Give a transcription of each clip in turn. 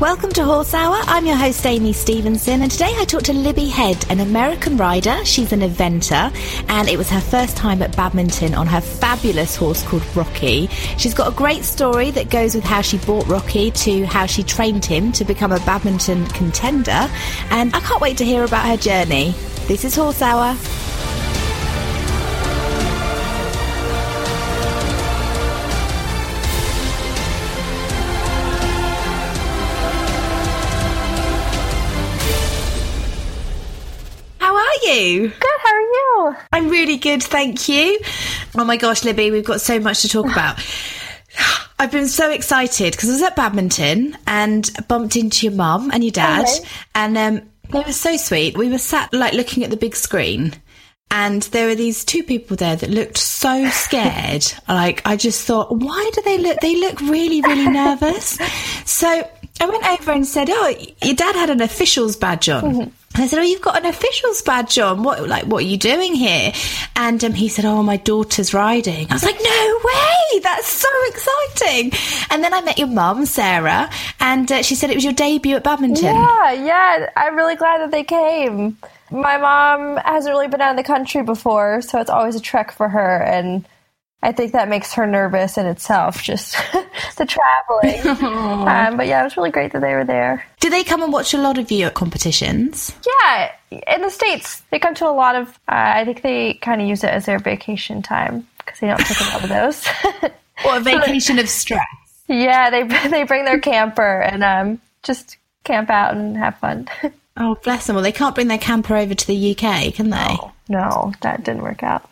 Welcome to Horse Hour. I'm your host, Amy Stevenson, and today I talked to Libby Head, an American rider. She's an eventer, and it was her first time at badminton on her fabulous horse called Rocky. She's got a great story that goes with how she bought Rocky to how she trained him to become a badminton contender, and I can't wait to hear about her journey. This is Horse Hour. You? Good, how are you? I'm really good, thank you. Oh my gosh, Libby, we've got so much to talk about. I've been so excited because I was at badminton and bumped into your mum and your dad, Okay. and um, they were so sweet. We were sat like looking at the big screen, and there were these two people there that looked so scared. like I just thought, why do they look? They look really, really nervous. so I went over and said, "Oh, your dad had an officials badge on." And I said, "Oh, you've got an officials badge on. What, like, what are you doing here?" And um, he said, "Oh, my daughter's riding." I was like, "No way! That's so exciting!" And then I met your mum, Sarah, and uh, she said it was your debut at badminton. Yeah, yeah. I'm really glad that they came. My mom hasn't really been out of the country before, so it's always a trek for her, and I think that makes her nervous in itself, just the traveling. um, but yeah, it was really great that they were there. Do they come and watch a lot of you at competitions? Yeah, in the States, they come to a lot of, uh, I think they kind of use it as their vacation time because they don't take a lot of those. Or a vacation of stress? yeah, they, they bring their camper and um, just camp out and have fun. Oh, bless them. Well, they can't bring their camper over to the UK, can they? no, that didn't work out.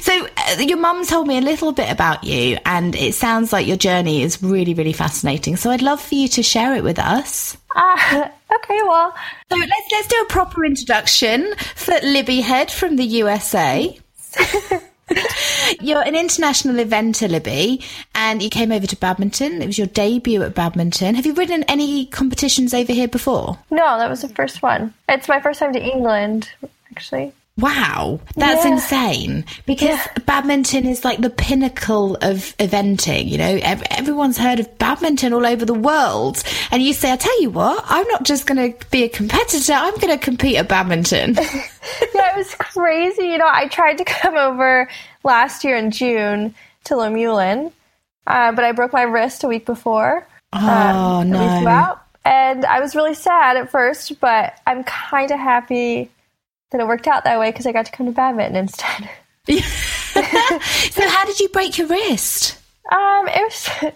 So, uh, your mum told me a little bit about you, and it sounds like your journey is really, really fascinating. So, I'd love for you to share it with us. Ah, okay, well, So, let's let's do a proper introduction for Libby Head from the USA. You're an international eventer, Libby, and you came over to badminton. It was your debut at badminton. Have you ridden any competitions over here before? no, that was the first one. It's my first time to England, actually. Wow, that's Yeah. insane. Because badminton is like the pinnacle of eventing. You know, Ev- everyone's heard of badminton all over the world. And you say, I tell you what, I'm not just going to be a competitor, I'm going to compete at badminton. yeah, it was crazy. You know, I tried to come over last year in June to Luhmühlen, uh, but I broke my wrist a week before. oh, um, we flew no. And I was really sad at first, but I'm kind of happy that it worked out that way because I got to come to badminton instead. So, how did you break your wrist? Um, it was.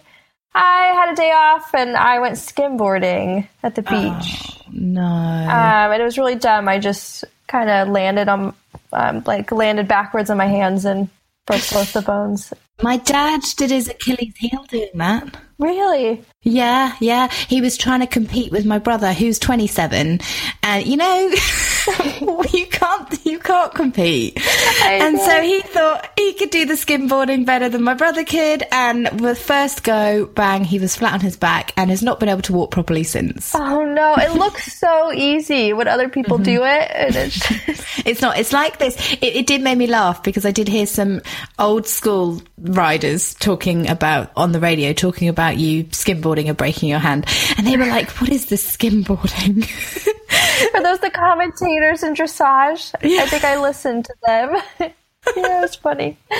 I had a day off and I went skimboarding at the beach. No. Um, and it was really dumb. I just kind of landed on, um, like, landed backwards on my hands and broke both the bones. My dad did his Achilles heel doing that. Really? Yeah, yeah. He was trying to compete with my brother, who's 27, and you know, you can't, you can't compete. and so he thought he could do the skimboarding better than my brother could. And with first go, bang, he was flat on his back and has not been able to walk properly since. Oh no! It looks so easy when other people mm-hmm. do it, and it's It's not. It's like this. It, it did make me laugh because I did hear some old school riders talking about on the radio, talking about you skimboarding and breaking your hand, and they were like, "What is this skimboarding?" Are those the commentators in dressage? I think I listened to them. yeah, it's funny.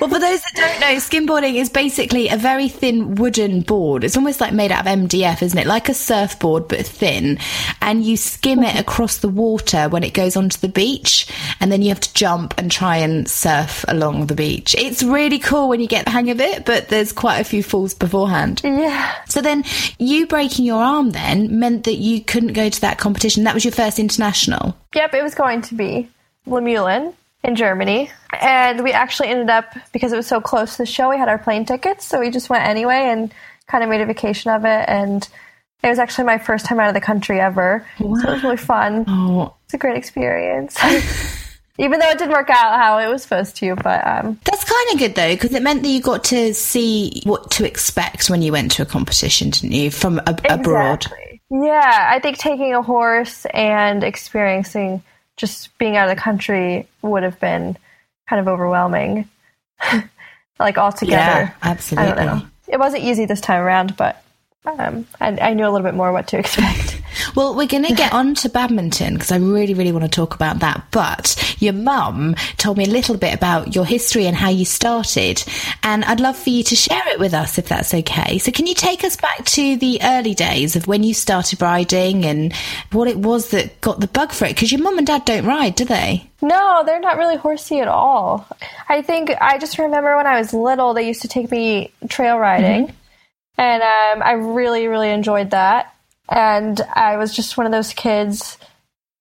well, for those that don't know, skimboarding is basically a very thin wooden board. It's almost like made out of MDF, isn't it? Like a surfboard, but thin. And you skim it mm-hmm. across the water when it goes onto the beach. And then you have to jump and try and surf along the beach. It's really cool when you get the hang of it, but there's quite a few falls beforehand. Yeah. So then you breaking your arm then meant that you couldn't go to that competition. That was your first international. Yep, it was going to be Luhmühlen in Germany. And we actually ended up, because it was so close to the show, we had our plane tickets. So we just went anyway and kind of made a vacation of it. And it was actually my first time out of the country ever. Wow. So it was really fun. Oh. It's a great experience. Even though it didn't work out how it was supposed to, but um, that's kind of good though because it meant that you got to see what to expect when you went to a competition, didn't you, from ab- exactly. abroad? Yeah, I think taking a horse and experiencing just being out of the country would have been kind of overwhelming, like altogether. Yeah, absolutely. I don't know. It wasn't easy this time around, but um, I, I knew a little bit more what to expect. Well, we're going to get on to badminton because I really, really want to talk about that. But your mum told me a little bit about your history and how you started. And I'd love for you to share it with us if that's okay. So, can you take us back to the early days of when you started riding and what it was that got the bug for it? Because your mum and dad don't ride, do they? No, they're not really horsey at all. I think I just remember when I was little, they used to take me trail riding. Mm-hmm. And um, I really, really enjoyed that and I was just one of those kids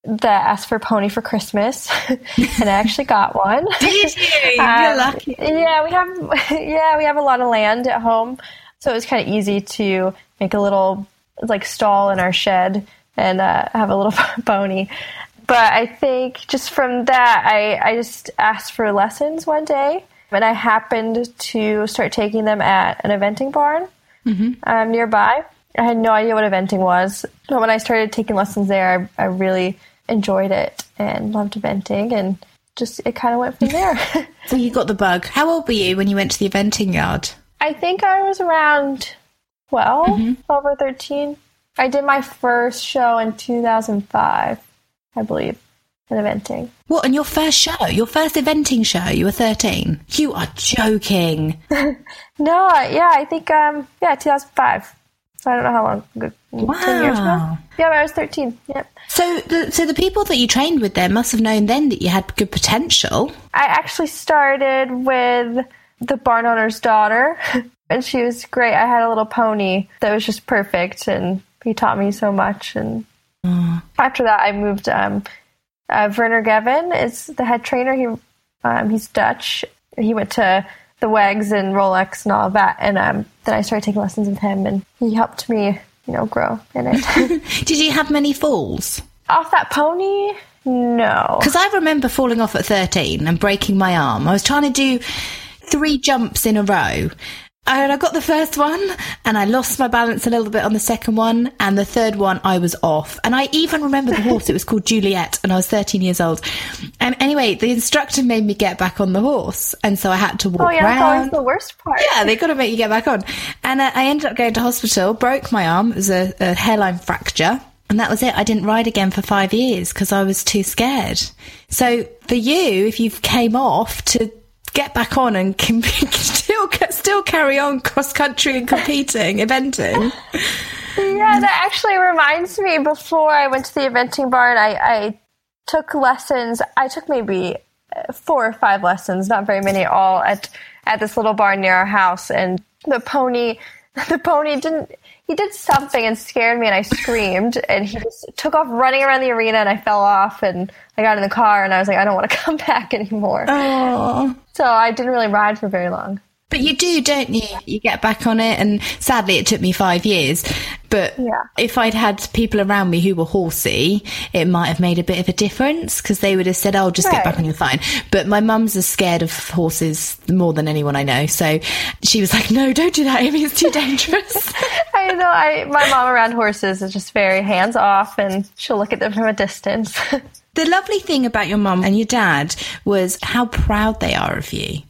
that asked for a pony for Christmas, and I actually got one. Did you? Um, You're lucky. Yeah, we have yeah we have a lot of land at home, so it was kind of easy to make a little like stall in our shed and uh, have a little pony. But I think just from that, I I just asked for lessons one day, and I happened to start taking them at an eventing barn mm-hmm. um, nearby I had no idea what eventing was. But when I started taking lessons there, I, I really enjoyed it and loved eventing and just it kind of went from there. so you got the bug. How old were you when you went to the eventing yard? I think I was around 12, mm-hmm. 12 or 13. I did my first show in 2005, I believe, in eventing. What, in your first show? Your first eventing show? You were 13? You are joking. no, yeah, I think, um, yeah, 2005. I don't know how long. Good, wow. Ten years ago. Yeah, I was thirteen. Yep. So, the, so the people that you trained with there must have known then that you had good potential. I actually started with the barn owner's daughter, and she was great. I had a little pony that was just perfect, and he taught me so much. And mm. after that, I moved. Um, uh, Werner Gevin is the head trainer. He um, he's Dutch. He went to the WEGs and Rolex and all of that. And um, then I started taking lessons with him, and he helped me, you know, grow in it. Did you have many falls? Off that pony? No. Because I remember falling off at 13 and breaking my arm. I was trying to do three jumps in a row and I got the first one and I lost my balance a little bit on the second one and the third one I was off. And I even remember the horse. It was called Juliet and I was 13 years old. And anyway, the instructor made me get back on the horse. And so I had to walk Oh yeah, around. that's the worst part. Yeah, they got to make you get back on. And uh, I ended up going to hospital, broke my arm. It was a, a hairline fracture. And that was it. I didn't ride again for five years because I was too scared. So for you, if you've came off to get back on and can still still carry on cross country and competing, eventing. Yeah, that actually reminds me. Before I went to the eventing barn, I, I took lessons. I took maybe uh, four or five lessons, not very many, at all at at this little barn near our house. And the pony, the pony didn't he did something and scared me and I screamed and he just took off running around the arena and I fell off and I got in the car and I was like, I don't want to come back anymore. Oh. So I didn't really ride for very long. But you do, don't you? You get back on it, and sadly, it took me five years. But yeah. if I'd had people around me who were horsey, it might have made a bit of a difference because they would have said, "Oh, just right. get back on your fine." But my mum's as scared of horses more than anyone I know, so she was like, "No, don't do that, Amy. It's too dangerous." I know. I my mom around horses is just very hands off, and she'll look at them from a distance. the lovely thing about your mum and your dad was how proud they are of you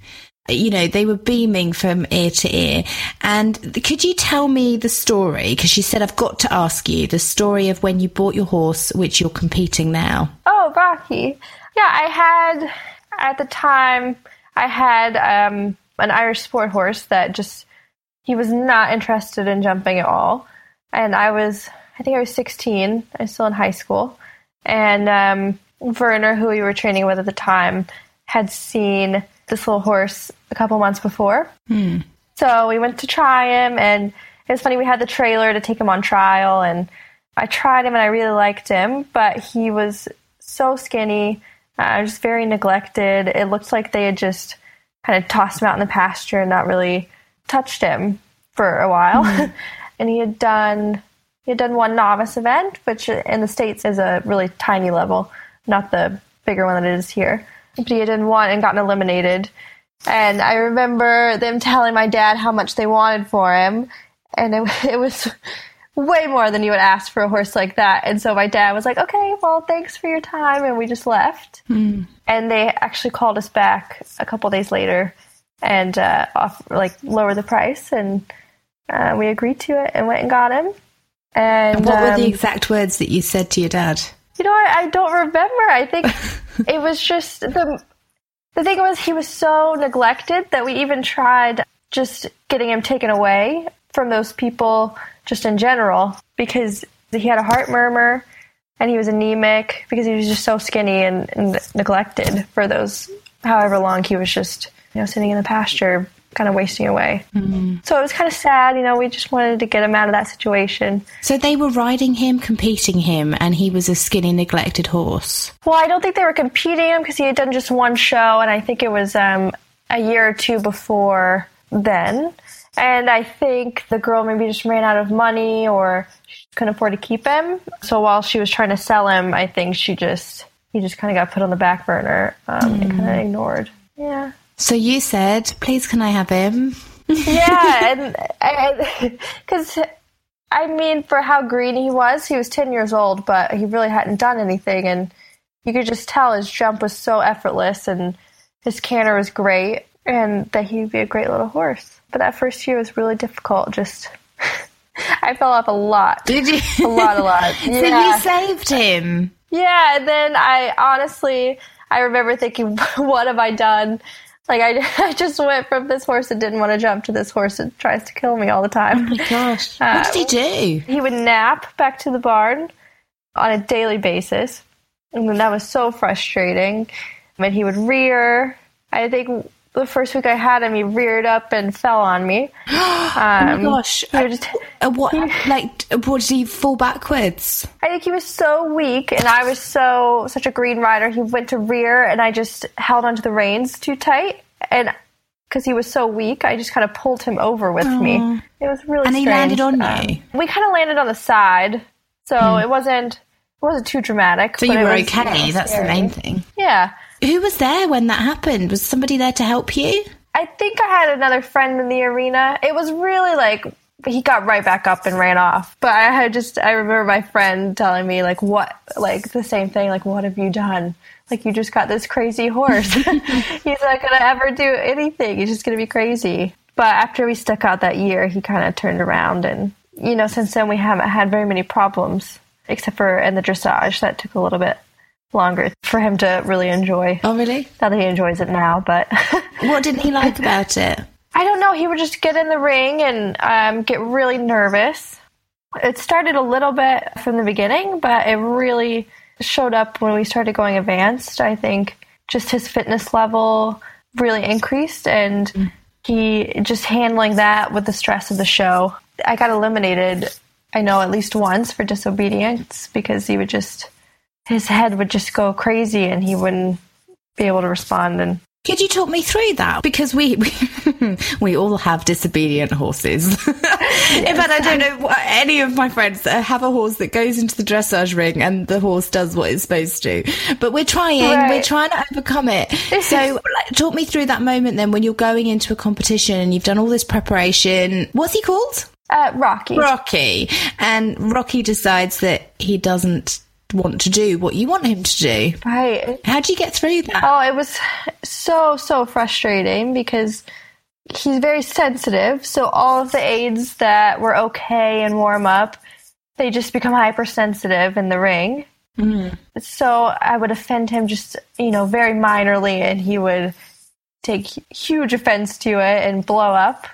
you know, they were beaming from ear to ear. And could you tell me the story? Because she said, I've got to ask you the story of when you bought your horse, which you're competing now. Oh, Rocky. Yeah, I had at the time, I had um, an Irish sport horse that just he was not interested in jumping at all, and I was I think I was 16. I was still in high school, and um, Werner, who we were training with at the time, had seen this little horse a couple months before. So we went to try him, and it was funny. We had the trailer to take him on trial, and I tried him, and I really liked him, but he was so skinny, uh, just very neglected. It looked like they had just kind of tossed him out in the pasture and not really touched him for a while. and he had done he had done one novice event, which in the states is a really tiny level, not the bigger one that it is here. But he had done one and gotten eliminated. And I remember them telling my dad how much they wanted for him, and it, it was way more than you would ask for a horse like that. And so my dad was like, "Okay, well, thanks for your time," and we just left. And they actually called us back a couple days later and uh, off like lower the price, and uh, we agreed to it and went and got him. And What were the um, exact words that you said to your dad? You know, I, I don't remember. I think it was just the the thing was he was so neglected that we even tried just getting him taken away from those people just in general because he had a heart murmur and he was anemic because he was just so skinny and, and neglected for those however long he was just you know sitting in the pasture kind of wasting away. So it was kind of sad, you know, we just wanted to get him out of that situation. So they were riding him, competing him, and he was a skinny, neglected horse. Well, I don't think they were competing him because he had done just one show, and I think it was um, a year or two before then. And I think the girl maybe just ran out of money or she couldn't afford to keep him. So while she was trying to sell him, I think she just he just kind of got put on the back burner um, and kind of ignored. Yeah. So you said, please can I have him? yeah, and because I mean, for how green he was, he was ten years old, but he really hadn't done anything, and you could just tell his jump was so effortless, and his canter was great, and that he'd be a great little horse. But that first year was really difficult. Just I fell off a lot, Did you? a lot, a lot. so you saved him. Yeah, and then I honestly, I remember thinking, what have I done? Like I, I just went from this horse that didn't want to jump to this horse that tries to kill me all the time. Oh my Gosh. Uh, what did he do? he would nap back to the barn on a daily basis, and that was so frustrating. I and mean, he would rear. I think the first week I had him, he reared up and fell on me. Oh Um, my gosh. he just- Uh, what, like, what did he fall backwards? I think he was so weak, and I was so such a green rider. He went to rear, and I just held onto the reins too tight, and because he was so weak, I just kind of pulled him over with me. It was really And he strange. landed on Um, you? we kind of landed on the side, so it wasn't it wasn't too dramatic. So but you were was, okay. you know, That's the main thing. Yeah. Who was there when that happened? Was somebody there to help you? I think I had another friend in the arena. It was really like he got right back up and ran off. But I had just I remember my friend telling me like what like the same thing like what have you done? Like you just got this crazy horse. He's not gonna ever do anything. He's just gonna be crazy. But after we stuck out that year, he kind of turned around, and you know since then we haven't had very many problems except for in the dressage that took a little bit longer for him to really enjoy. Oh, really? Not that he enjoys it now, but. What didn't he like about it? I don't know. He would just get in the ring and um, get really nervous. It started a little bit from the beginning, but it really showed up when we started going advanced. I think just his fitness level really increased, and he just handling that with the stress of the show. I got eliminated, I know, at least once for disobedience because he would just, his head would just go crazy and he wouldn't be able to respond. And Could you talk me through that? Because we we, we all have disobedient horses. In fact, I don't know what, any of my friends that have a horse that goes into the dressage ring and the horse does what it's supposed to. But we're trying, we're trying to overcome it. So, like, talk me through that moment then when you're going into a competition and you've done all this preparation. What's he called? uh, Rocky. Rocky. And Rocky decides that he doesn't want to do what you want him to do. Right. How do you get through that? Oh, it was so, so frustrating because he's very sensitive. So all of the aids that were okay and warm up, they just become hypersensitive in the ring. So I would offend him just, you know, very minorly and he would take huge offense to it and blow up.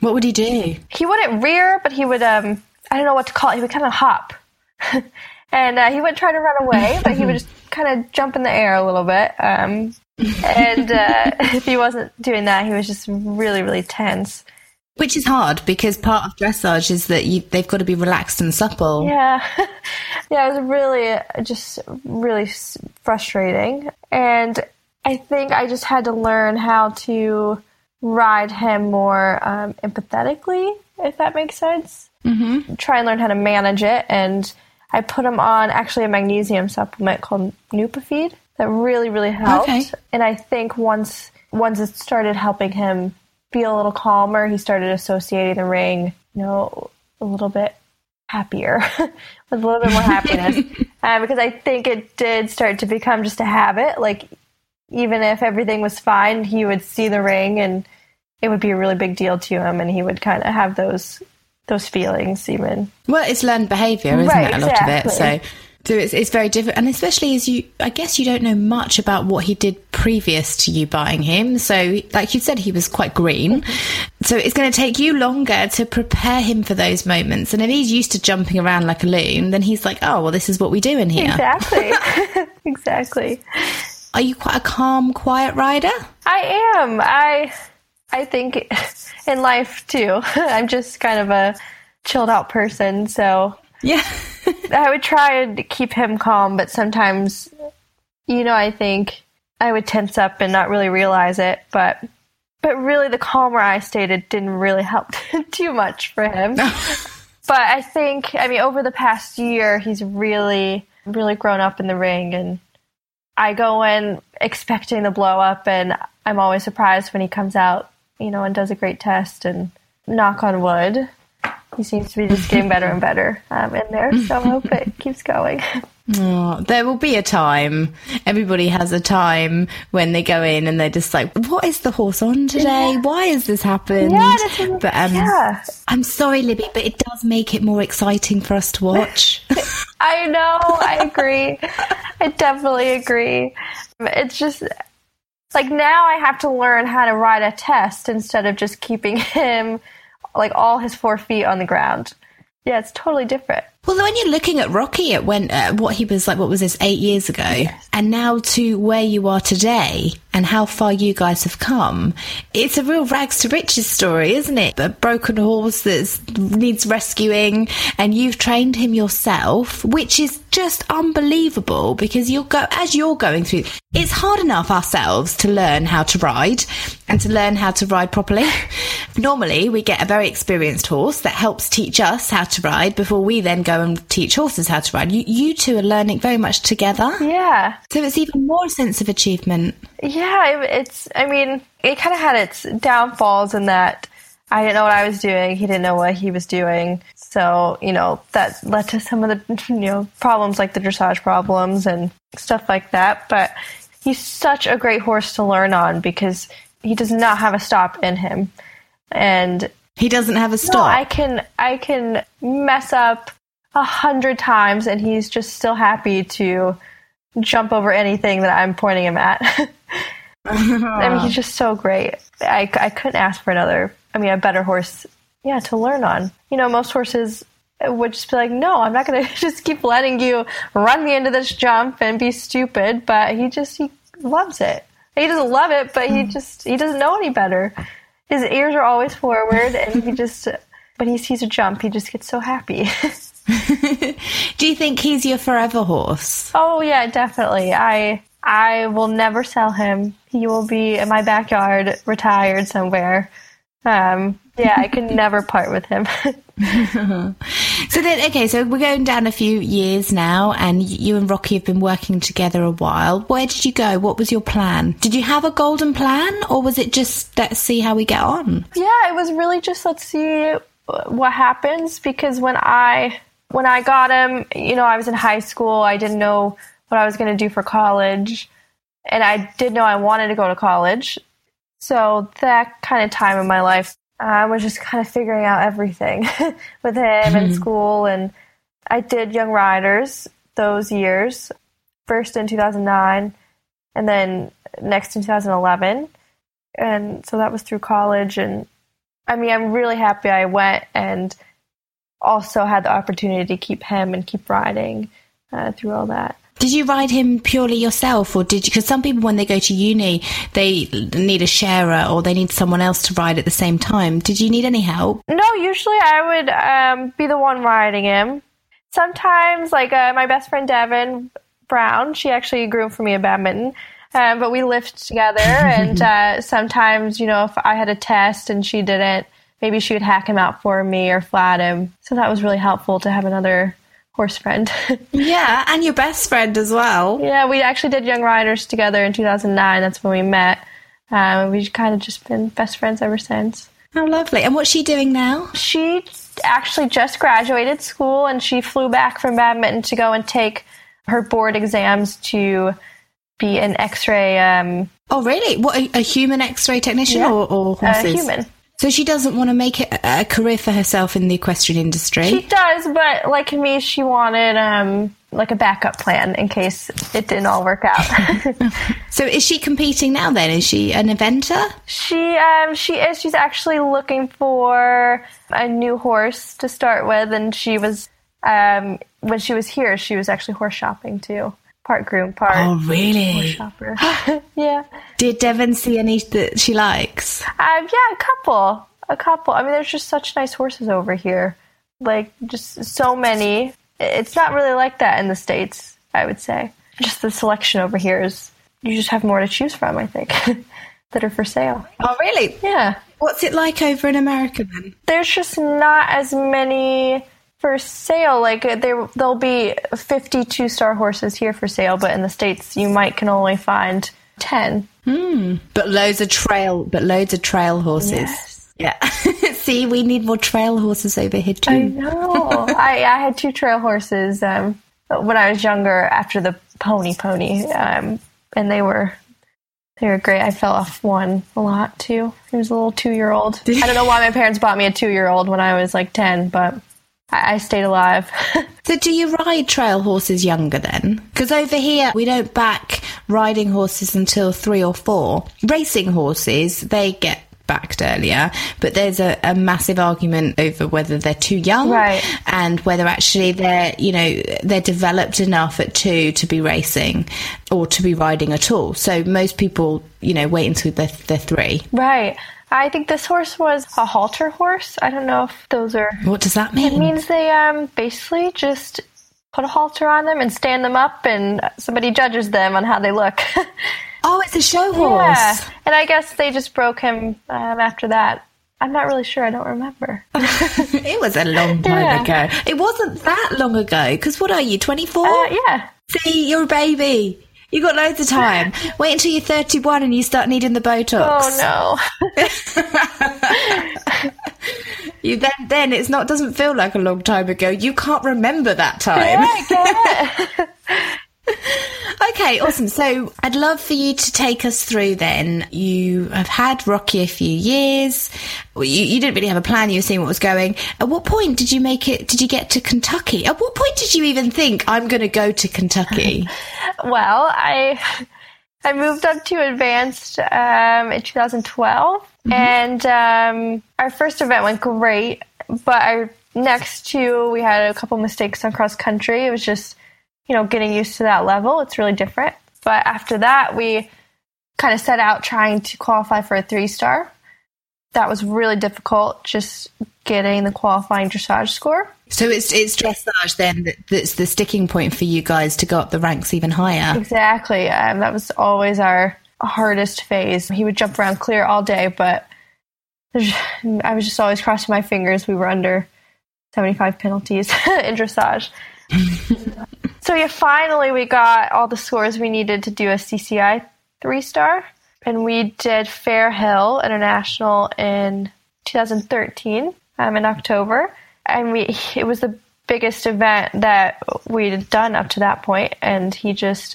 What would he do? He wouldn't rear, but he would, um, I don't know what to call it, he would kind of hop. and uh, he would try to run away, but he would just kind of jump in the air a little bit. Um, and uh, if he wasn't doing that, he was just really, really tense. Which is hard because part of dressage is that you, they've got to be relaxed and supple. Yeah. yeah, it was really uh, just really frustrating. And I think I just had to learn how to ride him more um, empathetically, if that makes sense. Mm-hmm. Try and learn how to manage it. And I put him on actually a magnesium supplement called Nupafeed that really, really helped. Okay. And I think once once it started helping him feel a little calmer, he started associating the ring, you know, a little bit happier, with a little bit more happiness. uh, because I think it did start to become just a habit. Like even if everything was fine, he would see the ring and it would be a really big deal to him, and he would kind of have those those feelings even. Well, it's learned behaviour, isn't Right, it? A lot of it. So, so it's, it's very different. And especially as you, I guess you don't know much about what he did previous to you buying him. So, like you said, he was quite green. Mm-hmm. So it's going to take you longer to prepare him for those moments. And if he's used to jumping around like a loon, then he's like, oh, well, this is what we do in here. Exactly, exactly. Are you quite a calm, quiet rider? I am. I I think in life too. I'm just kind of a chilled out person, so Yeah. I would try and keep him calm, but sometimes you know, I think I would tense up and not really realize it, but but really the calmer I stayed it didn't really help too much for him. but I think I mean over the past year he's really really grown up in the ring and I go in expecting the blow up and I'm always surprised when he comes out, you know, and does a great test and knock on wood. He seems to be just getting better and better um, in there, so I hope it keeps going. Oh, there will be a time. Everybody has a time when they go in and they're just like, "What is the horse on today? Why has this happened?" Yeah, that's what- but um, yeah. I'm sorry, Libby, but it does make it more exciting for us to watch. I know, I agree. I definitely agree. It's just like now I have to learn how to ride a test instead of just keeping him like all his four feet on the ground. Yeah, it's totally different. Well, when you're looking at Rocky, at when uh, what he was like, what was this eight years ago, and now to where you are today, and how far you guys have come, it's a real rags to riches story, isn't it? A broken horse that needs rescuing, and you've trained him yourself, which is just unbelievable because you'll go as you're going through. It's hard enough ourselves to learn how to ride and to learn how to ride properly. Normally, we get a very experienced horse that helps teach us how to ride before we then go and teach horses how to ride. You, you two are learning very much together. Yeah. So it's even more a sense of achievement. Yeah, it's. I mean, it kind of had its downfalls in that I didn't know what I was doing. He didn't know what he was doing. So you know that led to some of the you know problems like the dressage problems and stuff like that. But he's such a great horse to learn on because he does not have a stop in him, and He doesn't have a no, stop. I can I can mess up a hundred times, and he's just still happy to jump over anything that I'm pointing him at. I mean, he's just so great. I, I couldn't ask for another. I mean, a better horse, yeah, to learn on. You know, most horses would just be like, no, I'm not going to just keep letting you run me into this jump and be stupid. But he just he loves it. He doesn't love it, but he hmm. just he doesn't know any better. His ears are always forward, and he just when he sees a jump, he just gets so happy. Do you think he's your forever horse? Oh yeah, definitely. I I will never sell him. He will be in my backyard, retired somewhere. Um, yeah, I can never part with him. So then, okay, so we're going down a few years now, and you and Rocky have been working together a while. Where did you go? What was your plan? Did you have a golden plan, or was it just let's see how we get on? yeah, it was really just let's see what happens because when I when I got him, you know, I was in high school. I didn't know what I was going to do for college, and I did know I wanted to go to college. So that kind of time in my life, I was just kind of figuring out everything with him and mm-hmm. school. And I did Young Riders those years, first in 2009, and then next in 2011. and so that was through college. And I mean, I'm really happy I went and also had the opportunity to keep him and keep riding uh, through all that. Did you ride him purely yourself, or did you? Because some people, when they go to uni, they need a sharer or they need someone else to ride at the same time. Did you need any help? No, usually I would um, be the one riding him. Sometimes, like uh, my best friend Devin Brown, she actually grew up for me at badminton. Um, but we lift together, and uh, sometimes, you know, if I had a test and she didn't, maybe she would hack him out for me or flat him. So that was really helpful to have another horse friend. yeah, and your best friend as well. Yeah, we actually did Young Riders together in 2009. That's when we met. Um, we've kind of just been best friends ever since. Oh, lovely. And what's she doing now? She actually just graduated school and she flew back from badminton to go and take her board exams to be an x ray. Um, oh, really? What, a, a human x ray technician yeah, or, or horses? A human. So she doesn't want to make it a career for herself in the equestrian industry. She does, but like me, she wanted um, like a backup plan in case it didn't all work out. so is she competing now? Then is she an eventer? She um, she is. She's actually looking for a new horse to start with, and she was um, when she was here. She was actually horse shopping too part groom, part oh really shopper. yeah. Did Devin see any that she likes? Um, yeah, a couple, a couple. I mean, there's just such nice horses over here, like just so many. It's not really like that in the states. I would say just the selection over here is you just have more to choose from. I think that are for sale. Oh really? Yeah. What's it like over in America then? There's just not as many for sale like there there'll be 52 star horses here for sale but in the states you might can only find 10 mm. but loads of trail but loads of trail horses yes. yeah see we need more trail horses over here too i know I, I had two trail horses um, when i was younger after the pony pony um, and they were they were great. I fell off one a lot too. He was a little two year old. I don't know why my parents bought me a two year old when I was like 10, but I, I stayed alive. so, do you ride trail horses younger then? Because over here, we don't back riding horses until three or four. Racing horses, they get backed earlier, but there's a, a, massive argument over whether they're too young right. and whether actually they're, you know, they're developed enough at two to be racing or to be riding at all. So most people, you know, wait until they're, they're three. Right. I think this horse was a halter horse. I don't know if those are. What does that mean? It means they um, basically just put a halter on them and stand them up, and somebody judges them on how they look. oh, it's a show horse. Yeah, and I guess they just broke him um, after that. I'm not really sure. I don't remember. it was a long time yeah. ago. It wasn't that long ago. Because what are you, 24? Uh, yeah. See, you're a baby. You got loads of time. Wait until you're 31 and you start needing the Botox. Oh no. you then then it's not doesn't feel like a long time ago. You can't remember that time. Yeah, okay, awesome. So I'd love for you to take us through then. You have had Rocky a few years. You, you, didn't really have a plan. You were seeing what was going. At what point did you make it? Did you get to Kentucky? At what point did you even think, I'm going to go to Kentucky? well, I. I moved up to advanced um, in 2012, mm-hmm. and um, our first event went great. But our next two, we had a couple mistakes on cross country. It was just you know, getting used to that level. It's really different. But after that, we kind of set out trying to qualify for a three star. That was really difficult, just getting the qualifying dressage score. So it's it's dressage then that, that's the sticking point for you guys to go up the ranks even higher. Exactly. Um, that was always our hardest phase. He would jump around clear all day, but I was just always crossing my fingers. We were under 75 penalties in dressage. So yeah, finally we got all the scores we needed to do a CCI three star, and we did Fair Hill International in 2013 um, in October, and we it was the biggest event that we'd done up to that point, and he just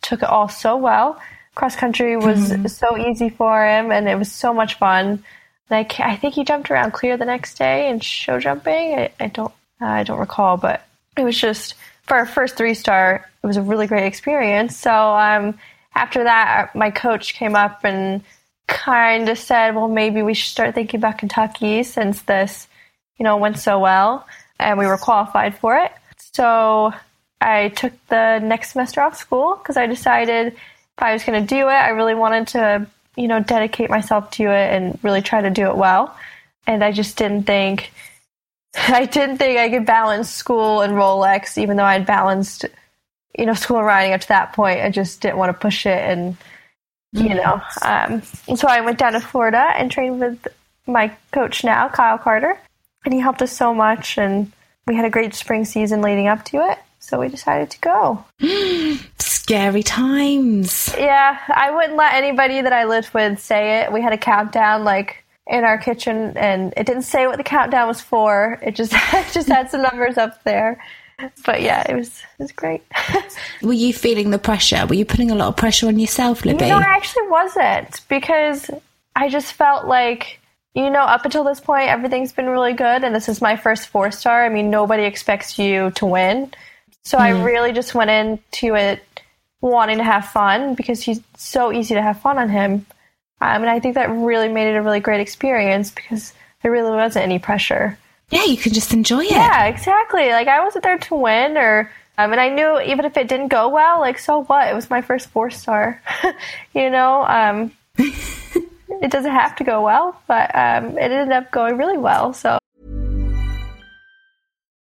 took it all so well. Cross country was mm-hmm. so easy for him, and it was so much fun. Like I think he jumped around clear the next day in show jumping. I, I don't uh, I don't recall, but it was just for our first three star, it was a really great experience. So um, after that, my coach came up and kind of said, well, maybe we should start thinking about Kentucky since this, you know, went so well and we were qualified for it. So I took the next semester off school because I decided if I was going to do it, I really wanted to, you know, dedicate myself to it and really try to do it well. And I just didn't think, I didn't think I could balance school and Rolex, even though I'd balanced, you know, school and riding up to that point. I just didn't want to push it and you know. Um, so I went down to Florida and trained with my coach now, Kyle Carter, and he helped us so much. And we had a great spring season leading up to it. So we decided to go. Scary times. Yeah, I wouldn't let anybody that I lived with say it. We had a countdown like in our kitchen, and it didn't say what the countdown was for. It just it just had some numbers up there. But yeah, it was it was great. Were you feeling the pressure? Were you putting a lot of pressure on yourself, Libby? No, I actually wasn't because I just felt like, you know, up until this point, everything's been really good. And this is my first four star. I mean, nobody expects you to win. So mm. I really just went into it wanting to have fun because he's so easy to have fun on him. Um, and I think that really made it a really great experience because there really wasn't any pressure. Yeah, you can just enjoy it. Yeah, exactly. Like I wasn't there to win or um, and I knew even if it didn't go well, like so what? It was my first four star. you know, um, it doesn't have to go well, but um, it ended up going really well. So.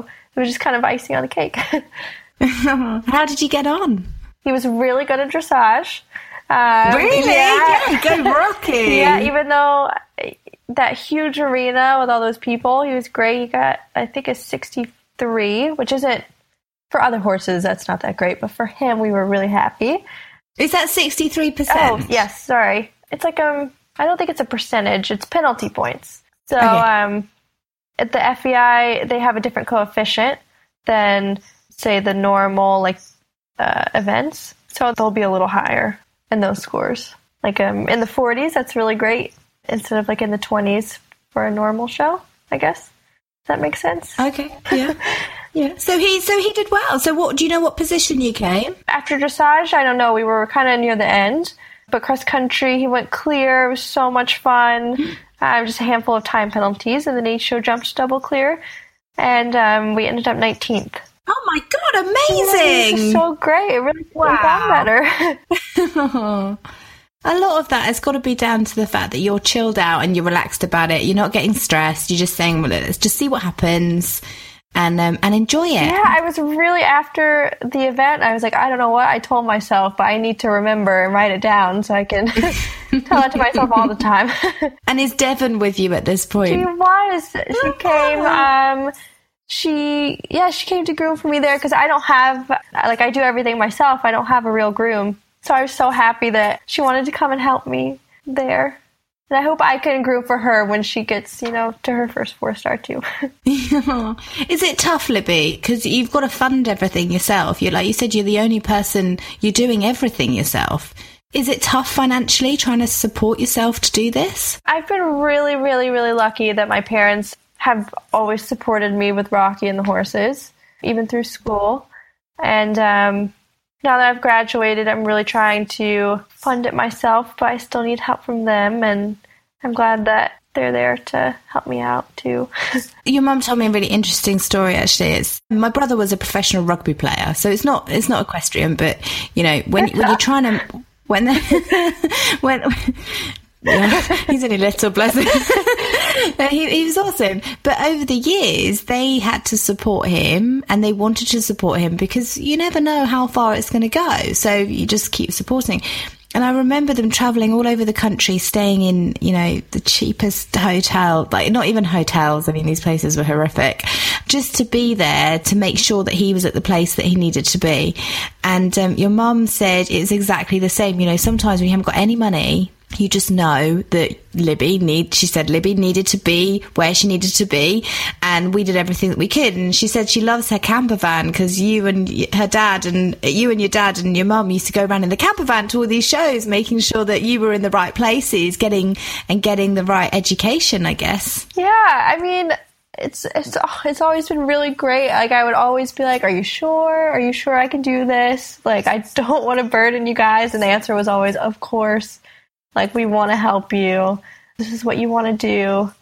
It was just kind of icing on the cake. How did you get on? he was really good at dressage. Um, Really? Yeah, go Rocky. yeah, even though that huge arena with all those people, he was great. He got, I think, a 63, which isn't for other horses. That's not that great, but for him, we were really happy. Is that 63%? Oh, yes. Sorry, it's like um, I don't think it's a percentage. It's penalty points. So Okay. um, at the FEI, they have a different coefficient than say the normal like uh, events. So they'll be a little higher in those scores. Like um, in the 40s, that's really great instead of like in the 20s for a normal show. I guess. Does that make sense? Okay, yeah. Yeah. So he so he did well. So what do you know what position you came? After dressage, I don't know. We were kind of near the end, but cross country, he went clear. It was so much fun. Uh, just a handful of time penalties, and then he show jumped double clear, and um, we ended up 19th. Oh my god, amazing! So great. It really wow. better. A lot of that has got to be down to the fact that you're chilled out and you're relaxed about it. You're not getting stressed. You're just saying, well, let's just see what happens and um, and enjoy it. Yeah, I was really after the event. I was like, I don't know what I told myself, but I need to remember and write it down so I can tell it to myself all the time. and is Devon with you at this point? She was. She came. Um, she yeah, she came to groom for me there because I don't have like I do everything myself. I don't have a real groom. So I was so happy that she wanted to come and help me there. And I hope I can groom for her when she gets, you know, to her first four star too. Is it tough, Libby? Because you've got to fund everything yourself. You're like you said, you're the only person. You're doing everything yourself. Is it tough financially trying to support yourself to do this? I've been really, really, really lucky that my parents have always supported me with Rocky and the horses, even through school. And um, now that I've graduated, I'm really trying to fund it myself, but I still need help from them, and I'm glad that they're there to help me out too. Your mum told me a really interesting story. Actually, it's my brother was a professional rugby player, so it's not it's not equestrian, but you know when when you're trying to when when yeah, he's only little, bless him. he, he, was awesome. But over the years, they had to support him and they wanted to support him because you never know how far it's going to go. So you just keep supporting. And I remember them traveling all over the country, staying in, you know, the cheapest hotel, like not even hotels. I mean, these places were horrific just to be there to make sure that he was at the place that he needed to be. And um, your mum said it's exactly the same. You know, sometimes when you haven't got any money, you just know that Libby need she said Libby needed to be where she needed to be and we did everything that we could and she said she loves her camper van because you and her dad and you and your dad and your mum used to go around in the camper van to all these shows making sure that you were in the right places getting and getting the right education I guess yeah I mean it's it's oh, it's always been really great. Like I would always be like, "Are you sure? Are you sure I can do this?" Like I don't want to burden you guys, and the answer was always, "Of course." Like, we want to help you. This is what you want to do.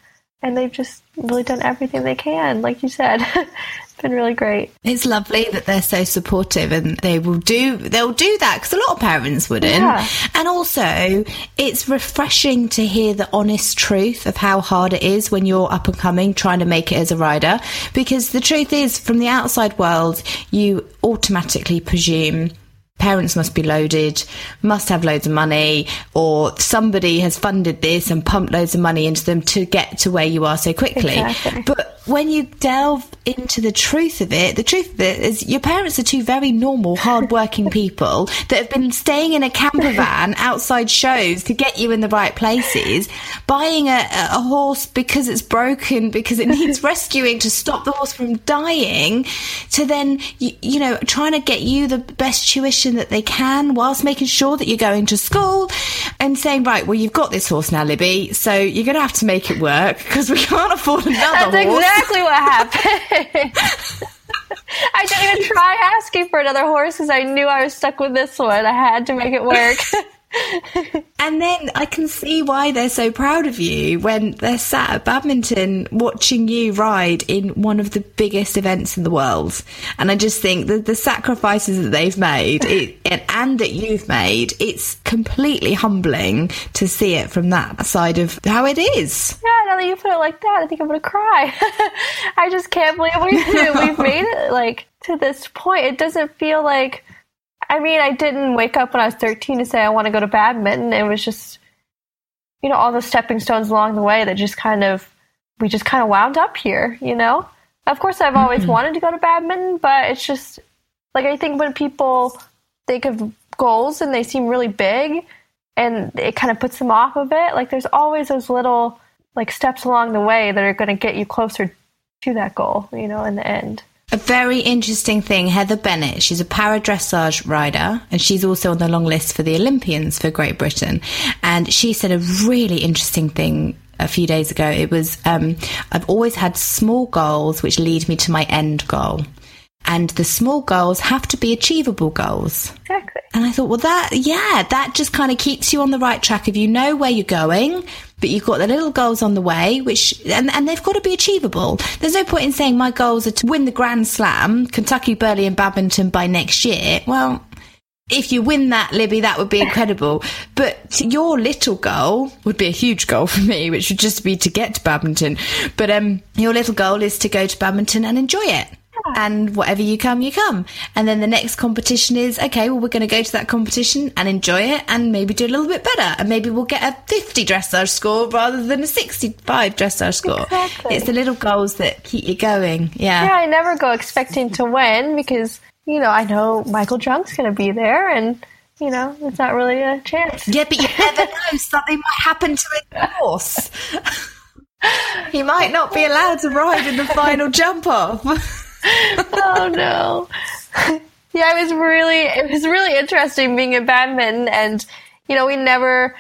And they've just really done everything they can, like you said. it's been really great. It's lovely that they're so supportive and they will do they'll do that because a lot of parents wouldn't. Yeah. And also, it's refreshing to hear the honest truth of how hard it is when you're up and coming trying to make it as a rider because the truth is from the outside world, you automatically presume parents must be loaded, must have loads of money, or somebody has funded this and pumped loads of money into them to get to where you are so quickly. Exactly. But when you delve into the truth of it, the truth of it is your parents are two very normal, hardworking people that have been staying in a camper van outside shows to get you in the right places, buying a, a horse because it's broken, because it needs rescuing to stop the horse from dying, to then, you, you know, trying to get you the best tuition that they can whilst making sure that you're going to school and saying, right, well, you've got this horse now, Libby, so you're going to have to make it work because we can't afford another That's horse. exactly what happened. I didn't even try asking for another horse because I knew I was stuck with this one. I had to make it work. and then I can see why they're so proud of you when they're sat at badminton watching you ride in one of the biggest events in the world. And I just think that the sacrifices that they've made it, and that you've made, it's completely humbling to see it from that side of how it is. Yeah, now that you put it like that, I think I'm going to cry. I just can't believe we, we've made it like to this point. It doesn't feel like I mean, I didn't wake up when I was 13 to say I want to go to badminton. It was just, you know, all the stepping stones along the way that just kind of, we just kind of wound up here, you know? Of course, I've always mm-hmm. wanted to go to badminton, but it's just, like, I think when people think of goals and they seem really big and it kind of puts them off of it, like, there's always those little, like, steps along the way that are going to get you closer to that goal, you know, in the end. A very interesting thing, Heather Bennett, she's a para dressage rider and she's also on the long list for the Olympians for Great Britain. And she said a really interesting thing a few days ago. It was, um, I've always had small goals which lead me to my end goal. And the small goals have to be achievable goals. Exactly. And I thought, well, that, yeah, that just kind of keeps you on the right track. If you know where you're going, but you've got the little goals on the way, which, and, and they've got to be achievable. There's no point in saying my goals are to win the Grand Slam, Kentucky, Burghley, and badminton by next year. Well, if you win that, Libby, that would be incredible. But your little goal would be a huge goal for me, which would just be to get to badminton. But um, your little goal is to go to badminton and enjoy it. And whatever you come, you come. And then the next competition is okay, well, we're going to go to that competition and enjoy it and maybe do a little bit better. And maybe we'll get a 50 dressage score rather than a 65 dressage score. Exactly. It's the little goals that keep you going. Yeah. Yeah, I never go expecting to win because, you know, I know Michael Jung's going to be there and, you know, it's not really a chance. Yeah, but you never know. Something might happen to a horse. he might not be allowed to ride in the final jump off. oh no. yeah, it was really it was really interesting being in badminton and you know, we never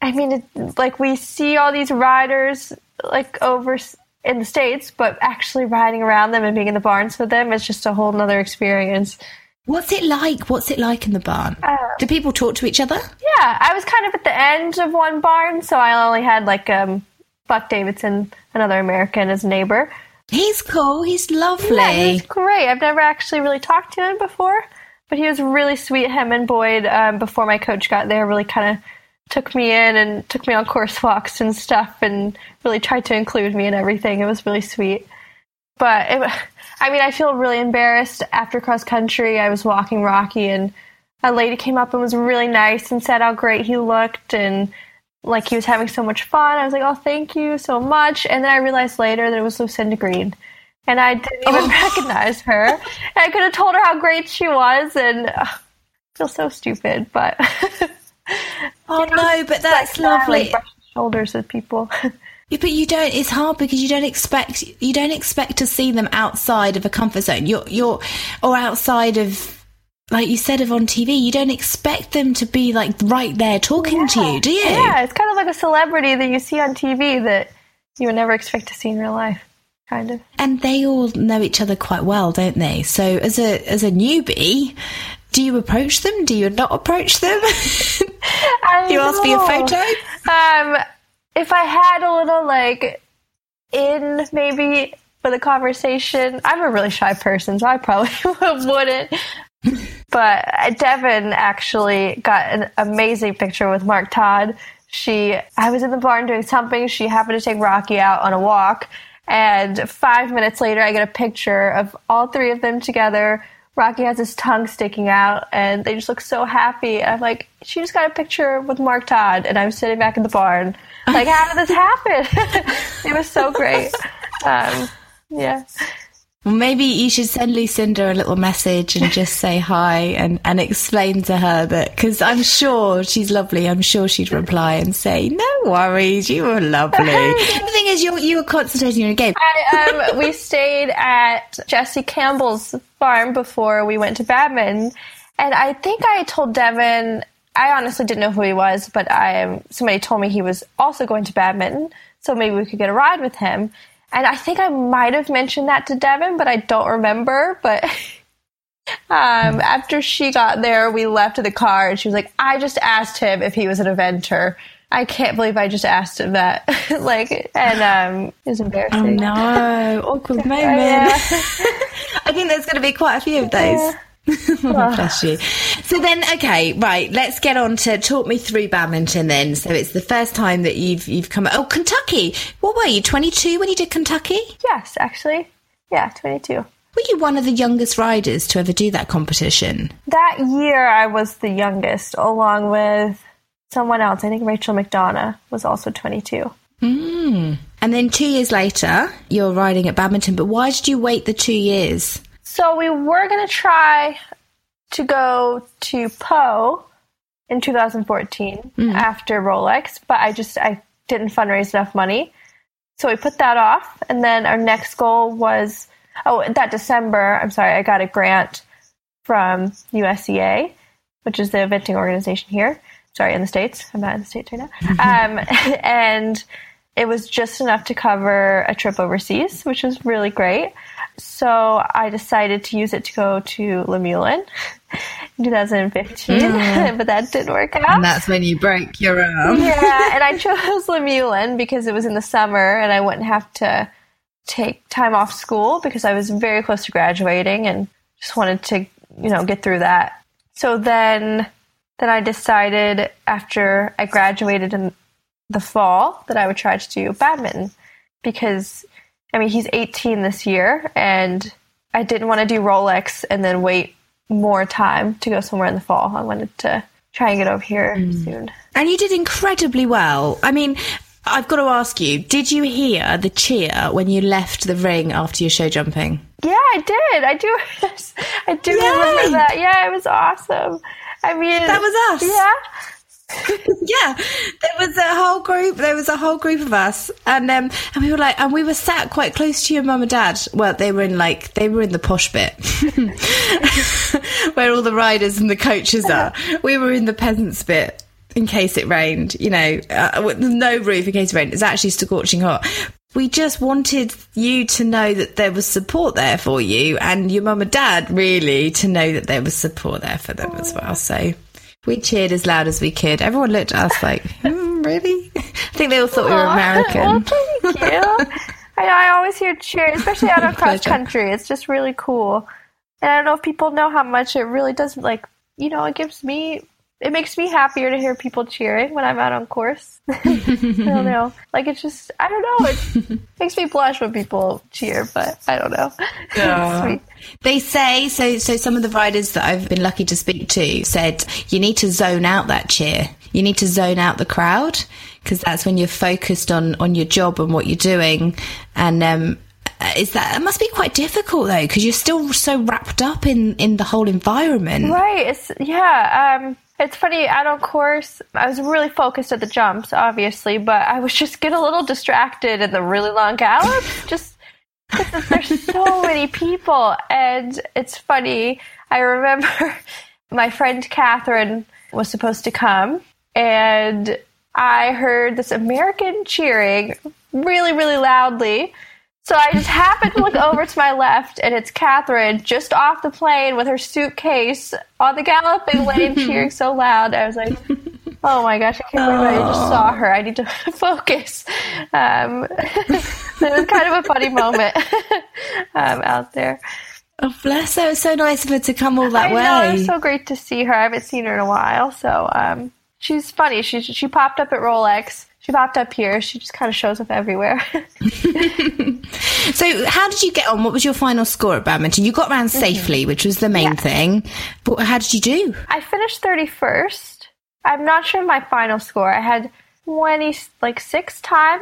I mean it, like we see all these riders like over in the states, but actually riding around them and being in the barns with them is just a whole nother experience. What's it like? What's it like in the barn? Uh, Do people talk to each other? Yeah, I was kind of at the end of one barn, so I only had like um, Buck Davidson, another American, as neighbor. He's cool. He's lovely. Yeah, he was great. I've never actually really talked to him before, but he was really sweet. Him and Boyd, um, before my coach got there, really kind of took me in and took me on course walks and stuff, and really tried to include me in everything. It was really sweet. But it, I mean, I feel really embarrassed after cross country. I was walking Rocky, and a lady came up and was really nice and said how great he looked and like he was having so much fun. I was like, "Oh, thank you so much." And then I realized later that it was Lucinda Green, and I didn't even recognize her. And I could have told her how great she was, and uh, I feel so stupid. But Oh no, but that's lovely. shoulders with people. But you don't. It's hard because you don't expect you don't expect to see them outside of a comfort zone. You're you're or outside of like you said of on TV. You don't expect them to be like right there talking to you, do you? yeah, it's kind of like a celebrity that you see on TV that you would never expect to see in real life. Kind of. And they all know each other quite well, don't they? So as a as a newbie, do you approach them? Do you not approach them? Do you ask for your photo? Um, if I had a little like in maybe for the conversation, I'm a really shy person, so I probably wouldn't. But Devin actually got an amazing picture with Mark Todd. She, I was in the barn doing something. She happened to take Rocky out on a walk, and five minutes later, I get a picture of all three of them together. Rocky has his tongue sticking out, and they just look so happy. I'm like, she just got a picture with Mark Todd, and I'm sitting back in the barn. Like, how did this happen? it was so great. Um, yeah. Well, maybe you should send Lucinda a little message and just say hi and, and explain to her that because I'm sure she's lovely. I'm sure she'd reply and say, "No worries, you were lovely." the thing is, you you were concentrating on your game. I, um, we stayed at Jesse Campbell's farm before we went to badminton, and I think I told Devin. I honestly didn't know who he was, but I um, somebody told me he was also going to badminton, so maybe we could get a ride with him. And I think I might have mentioned that to Devin, but I don't remember. But um, after she got there, we left the car, and she was like, "I just asked him if he was an eventer." I can't believe I just asked him that. like, and um, it was embarrassing. Oh no, awkward moment. Yeah. I think there's going to be quite a few of those. Oh, bless you. So then, okay, right. Let's get on to talk me through badminton. Then, so it's the first time that you've you've come. Oh, Kentucky. What were you? Twenty two when you did Kentucky? Yes, actually. Yeah, 22. Were you one of the youngest riders to ever do that competition? That year, I was the youngest, along with someone else. I think Rachel McDonough was also 22. Mm. And then two years later, you're riding at badminton. But why did you wait the two years? So we were going to try to go to Pau in 2014 after Rolex, but I just I didn't fundraise enough money. So we put that off, and then our next goal was oh that December. I'm sorry, I got a grant from USEA, which is the eventing organization here. Sorry, in the states. I'm not in the states right now. um, and it was just enough to cover a trip overseas, which was really great. So I decided to use it to go to Luhmühlen in 2015, Mm. but that didn't work out. And that's when you broke your arm. yeah, and I chose Luhmühlen because it was in the summer and I wouldn't have to take time off school because I was very close to graduating and just wanted to, you know, get through that. So then then I decided after I graduated in the fall that I would try to do badminton because I mean he's 18 this year and I didn't want to do Rolex and then wait more time to go somewhere in the fall. I wanted to try and get over here mm. soon. And you did incredibly well. I mean, I've got to ask you, did you hear the cheer when you left the ring after your show jumping? Yeah, I did. I do. I do remember that. Yeah, it was awesome. I mean, That was us. Yeah. yeah, there was a whole group. There was a whole group of us, and um, and we were like, and we were sat quite close to your mum and dad. Well, they were in like they were in the posh bit, where all the riders and the coaches are. We were in the peasants bit in case it rained. You know, uh, with no roof in case it rained. It's actually scorching hot. We just wanted you to know that there was support there for you, and your mum and dad really to know that there was support there for them as well. So we cheered as loud as we could. Everyone looked at us like, hmm, really? I think they all thought we were American. Well, thank you. I. I always hear cheers, especially out of cross country. It's just really cool. And I don't know if people know how much it really does. Like, you know, it gives me. It makes me happier to hear people cheering when I'm out on course. I don't know. Like it's just I don't know. It makes me blush when people cheer, but I don't know. It's sweet. They say so. So some of the riders that I've been lucky to speak to said you need to zone out that cheer. You need to zone out the crowd because that's when you're focused on on your job and what you're doing. And um, is that it must be quite difficult though because you're still so wrapped up in in the whole environment. Right. It's yeah. Um, it's funny. Out on course, I was really focused at the jumps, obviously, but I was just getting a little distracted in the really long gallop. just because there's so many people, and it's funny. I remember my friend Catherine was supposed to come, and I heard this American cheering really, really loudly. So I just happened to look over to my left, and it's Catherine just off the plane with her suitcase on the galloping lane, cheering so loud. I was like, "Oh my gosh, I can't believe I just saw her. I need to focus." Um, it was kind of a funny moment um, out there. Oh, bless her! It was so nice of her to come all that I way. know it was so great to see her. I haven't seen her in a while, so um, she's funny. She she popped up at Rolex. She popped up here. She just kind of shows up everywhere. So, how did you get on? What was your final score at badminton? You got around mhm. safely, which was the main thing. But how did you do? I finished 31st. I'm not sure my final score. I had 20, like six time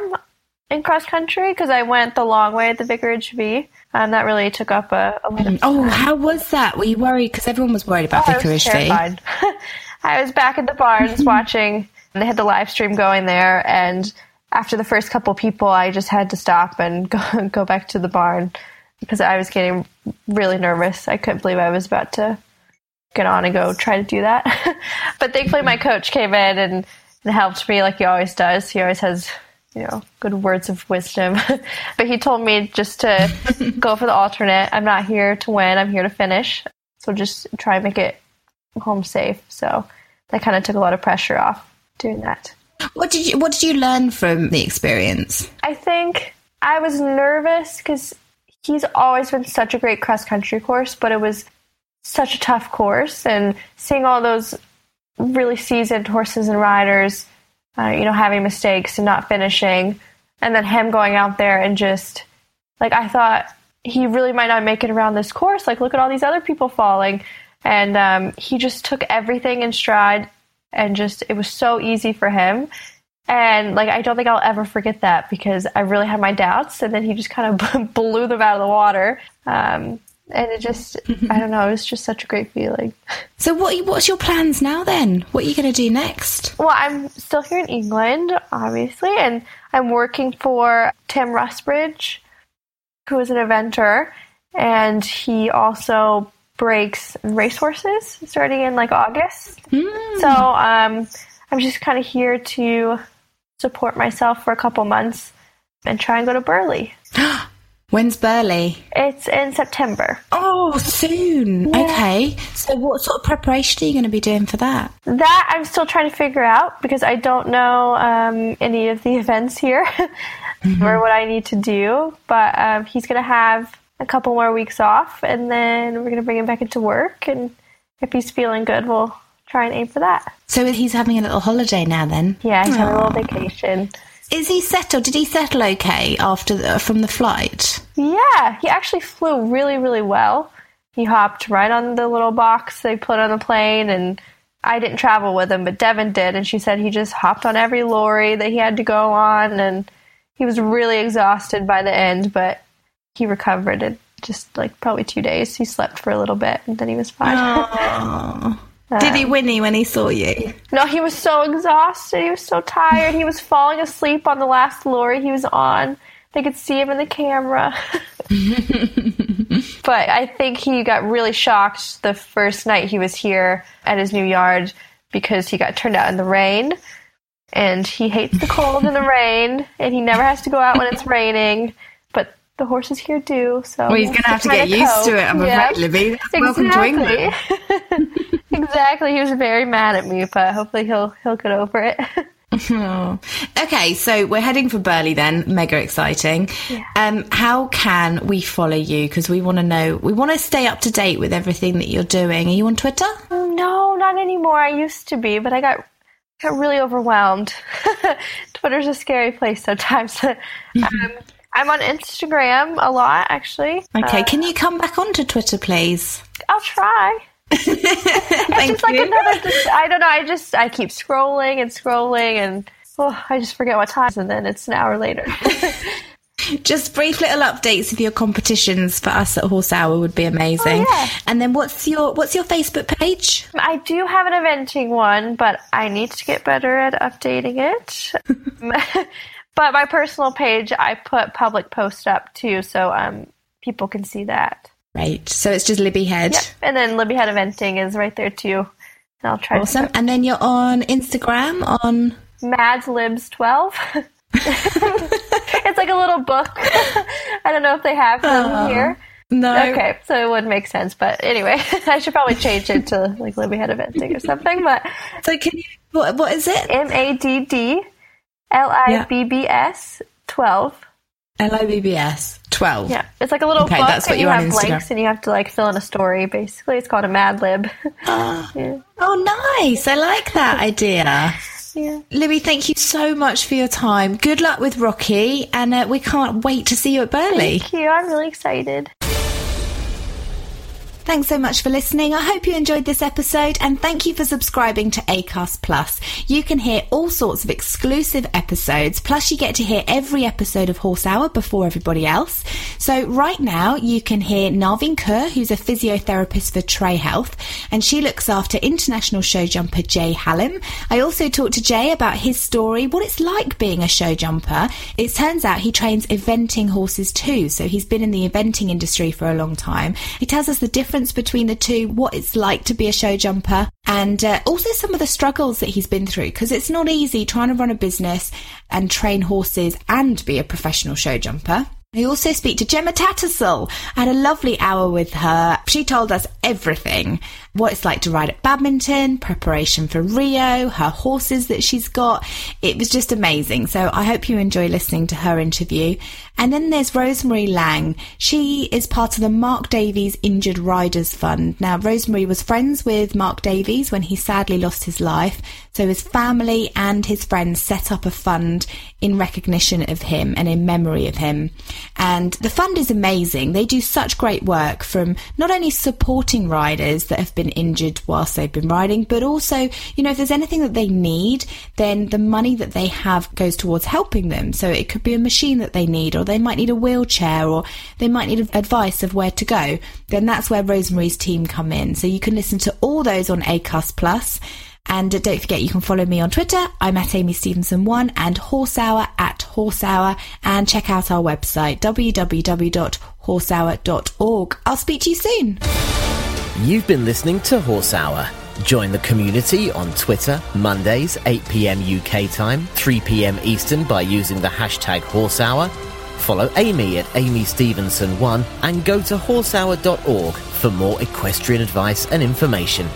in cross country because I went the long way at the Vicarage Vee. And that really took up a, a lot of mm. Oh, how was that? Were you worried? Because everyone was worried about oh, I was Vicarage Vee. terrified. I was back at the barns watching. They had the live stream going there, and after the first couple people, I just had to stop and go go back to the barn because I was getting really nervous. I couldn't believe I was about to get on and go try to do that. but thankfully, my coach came in and, and helped me like he always does. He always has you know good words of wisdom. but he told me just to go for the alternate. I'm not here to win. I'm here to finish. So just try and make it home safe. So that kind of took a lot of pressure off doing that. What did you What did you learn from the experience? I think I was nervous because he's always been such a great cross country course, but it was such a tough course, and seeing all those really seasoned horses and riders, uh, you know, having mistakes and not finishing, and then him going out there and just like I thought he really might not make it around this course. Like, look at all these other people falling, and um, he just took everything in stride, and just it was so easy for him. And like, I don't think I'll ever forget that because I really had my doubts, and then he just kind of blew them out of the water. Um, and it just, I don't know, it was just such a great feeling. So, what What's your plans now? Then, what are you going to do next? Well, I'm still here in England, obviously, and I'm working for Tim Rusbridge, who is an eventer, and he also breaks and racehorses starting in like August. So um, I'm just kind of here to support myself for a couple months and try and go to Burghley. When's Burghley? It's in September. Oh, soon. Yeah. Okay. So, what sort of preparation are you going to be doing for that? That I'm still trying to figure out because I don't know um, any of the events here or what I need to do. But um, he's going to have a couple more weeks off and then we're going to bring him back into work. And if he's feeling good, we'll try and aim for that. So, he's having a little holiday now then? Yeah, he's having a little vacation. Is he settled? Did he settle okay after the, from the flight? Yeah, he actually flew really, really well. He hopped right on the little box they put on the plane, and I didn't travel with him, but Devin did, and she said he just hopped on every lorry that he had to go on, and he was really exhausted by the end, but he recovered in just like probably two days. He slept for a little bit, and then he was fine. Oh. Did he whinny when he saw you? No, he was so exhausted. He was so tired. He was falling asleep on the last lorry he was on. They could see him in the camera. but I think he got really shocked the first night he was here at his new yard because he got turned out in the rain. And he hates the cold and the rain, and he never has to go out when it's raining. The horses here do, so Well, he's going to have to get used to it, I'm Yeah. afraid, Libby. Welcome to England. Exactly. exactly. He was very mad at me, but hopefully he'll he'll get over it. Oh. Okay, so we're heading for Burghley then. Mega exciting. Um, how can we follow you? Because we want to know, we want to stay up to date with everything that you're doing. Are you on Twitter? no, not anymore. I used to be, but I got got really overwhelmed. Twitter's a scary place sometimes. um, I'm on Instagram a lot, actually. Okay, Uh, can you come back onto Twitter, please? I'll try. Thank it's just like you. another. Just, I don't know. I just I keep scrolling and scrolling, and oh, I just forget what time, and then it's an hour later. Just brief little updates of your competitions for us at Horse Hour would be amazing. Oh, yeah. And then what's your what's your Facebook page? I do have an eventing one, but I need to get better at updating it. but my personal page, I put public post up too, so um, people can see that. Right. So it's just Libby Head. Yep. And then Libby Head Eventing is right there too. And I'll try Awesome. And then you're on Instagram on Mads Libs 12. it's like a little book. I don't know if they have them here. No. Okay, so it would make sense. But anyway, I should probably change it to like Libby Head Eventing or something. But So can you what what is it? M A D D L I B B S 12. L I B B S twelve. Yeah, it's like a little Okay, book, that's what you you're have blanks, and you have to like fill in a story. Basically, it's called a Mad Lib. yeah. Oh, nice. I like that idea. Yeah. Libby, thank you so much for your time. Good luck with Rocky, and uh, we can't wait to see you at Burghley. Thank you. I'm really excited. Thanks so much for listening. I hope you enjoyed this episode and thank you for subscribing to Acast Plus. You can hear all sorts of exclusive episodes, plus you get to hear every episode of Horse Hour before everybody else. So right now you can hear Narvin Kerr, who's a physiotherapist for Trey Health, and she looks after international show jumper Jay Hallam. I also talked to Jay about his story, what it's like being a show jumper. It turns out he trains eventing horses too, so he's been in the eventing industry for a long time. He tells us the difference between the two, what it's like to be a show jumper, and uh, also some of the struggles that he's been through because it's not easy trying to run a business and train horses and be a professional show jumper. I also speak to Gemma Tattersall. I had a lovely hour with her. She told us everything. What it's like to ride at badminton, preparation for Rio, her horses that she's got. It was just amazing. So I hope you enjoy listening to her interview. And then there's Rosemary Lang. She is part of the Mark Davies Injured Riders Fund. Now, Rosemary was friends with Mark Davies when he sadly lost his life. So his family and his friends set up a fund in recognition of him and in memory of him. And the fund is amazing. They do such great work from not only supporting riders that have been injured whilst they've been riding, but also, you know, if there's anything that they need, then the money that they have goes towards helping them. So it could be a machine that they need, or they might need a wheelchair, or they might need advice of where to go. Then that's where Rosemary's team come in. So you can listen to all those on Acast Plus. And don't forget, you can follow me on Twitter. I'm at Amy Stevenson1 and Horse Hour at Horse Hour. And check out our website, www.horsehour.org. I'll speak to you soon. You've been listening to Horse Hour. Join the community on Twitter, Mondays, 8 pm UK time, 3 pm Eastern by using the hashtag Horse Hour. Follow Amy at Amy Stevenson1 and go to horsehour.org for more equestrian advice and information.